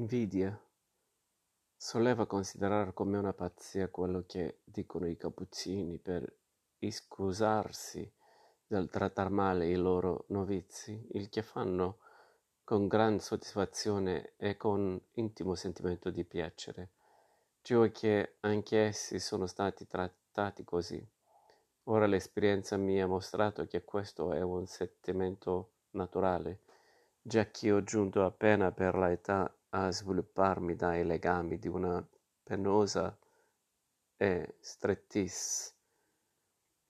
invidia. Soleva considerare come una pazzia quello che dicono i cappuccini per scusarsi del trattar male i loro novizi, il che fanno con gran soddisfazione e con intimo sentimento di piacere, cioè che anche essi sono stati trattati così. Ora l'esperienza mi ha mostrato che questo è un sentimento naturale, già che ho giunto appena per l'età a svilupparmi dai legami di una penosa e strettissima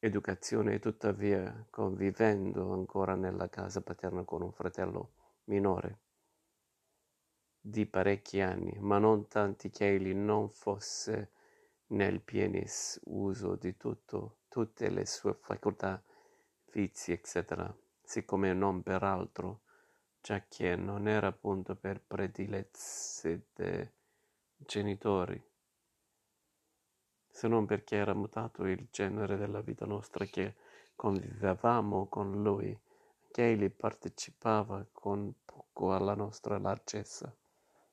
educazione tuttavia convivendo ancora nella casa paterna con un fratello minore di parecchi anni, ma non tanti che egli non fosse nel pienis uso di tutto, tutte le sue facoltà, vizi, eccetera, siccome non per già che non era appunto per predilezze dei genitori, se non perché era mutato il genere della vita nostra che convivevamo con lui, che egli partecipava con poco alla nostra larghezza.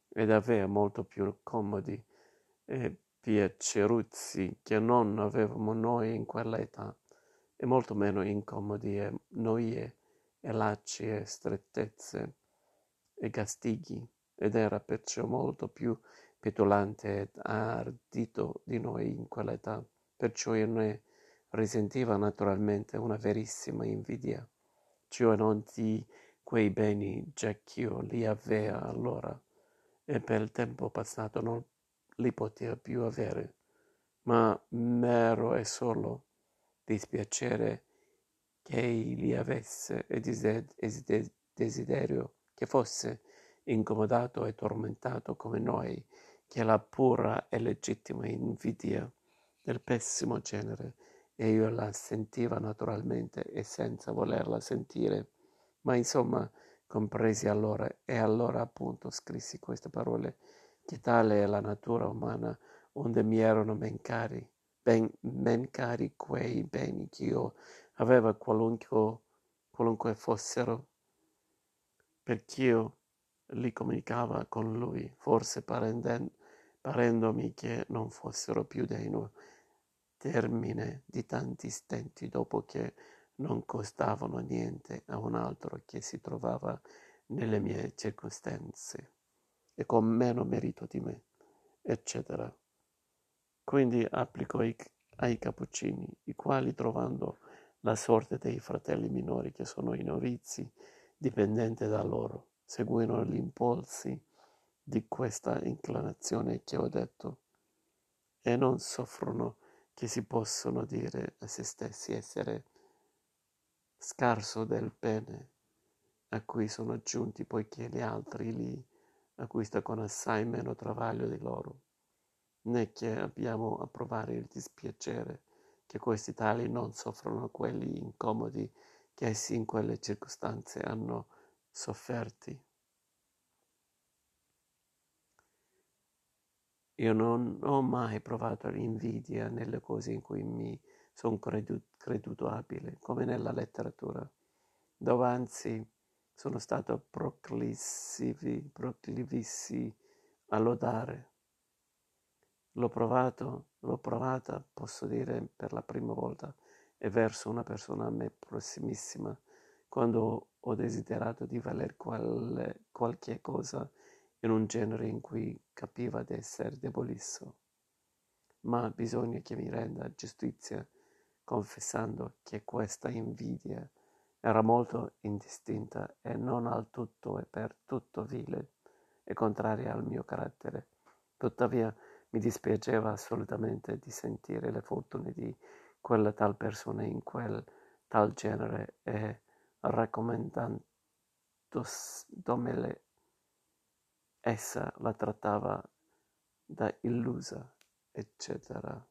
Ed aveva molto più comodi e piaceruzzi che non avevamo noi in quella età e molto meno incomodi e noie e lacci e strettezze e castighi ed era perciò molto più petulante ed ardito di noi in quell'età, perciò ne risentiva naturalmente una verissima invidia, cioè non di quei beni già ch'io li avea allora e per il tempo passato non li poteva più avere, ma mero e solo dispiacere che egli avesse e desiderio che fosse incomodato e tormentato come noi, che la pura e legittima invidia del pessimo genere, e io la sentiva naturalmente e senza volerla sentire, ma insomma compresi allora, e allora appunto scrissi queste parole, che tale è la natura umana, onde mi erano ben cari, ben, ben cari quei beni che io aveva qualunque, qualunque fossero, perch'io li comunicava con lui, forse parendomi che non fossero più degno termine di tanti stenti dopo che non costavano niente a un altro che si trovava nelle mie circostanze e con meno merito di me, eccetera. Quindi applico ai, ai cappuccini, i quali trovando la sorte dei fratelli minori che sono i novizi, dipendente da loro, seguono gli impulsi di questa inclinazione che ho detto. E non soffrono che si possono dire a se stessi essere scarso del bene a cui sono giunti poiché gli altri li acquista con assai meno travaglio di loro, né che abbiamo a provare il dispiacere che questi tali non soffrono quelli incomodi che essi in quelle circostanze hanno sofferti. Io non ho mai provato l'invidia nelle cose in cui mi sono creduto, creduto abile, come nella letteratura, dove anzi sono stato proclivissi a lodare. L'ho provato, l'ho provata, posso dire, per la prima volta e verso una persona a me prossimissima, quando ho desiderato di valer quale, qualche cosa in un genere in cui capiva di essere debolissimo. Ma bisogna che mi renda giustizia confessando che questa invidia era molto indistinta e non al tutto e per tutto vile e contraria al mio carattere. Tuttavia mi dispiaceva assolutamente di sentire le fortune di quella tal persona in quel tal genere e raccomandandomele essa la trattava da illusa, eccetera.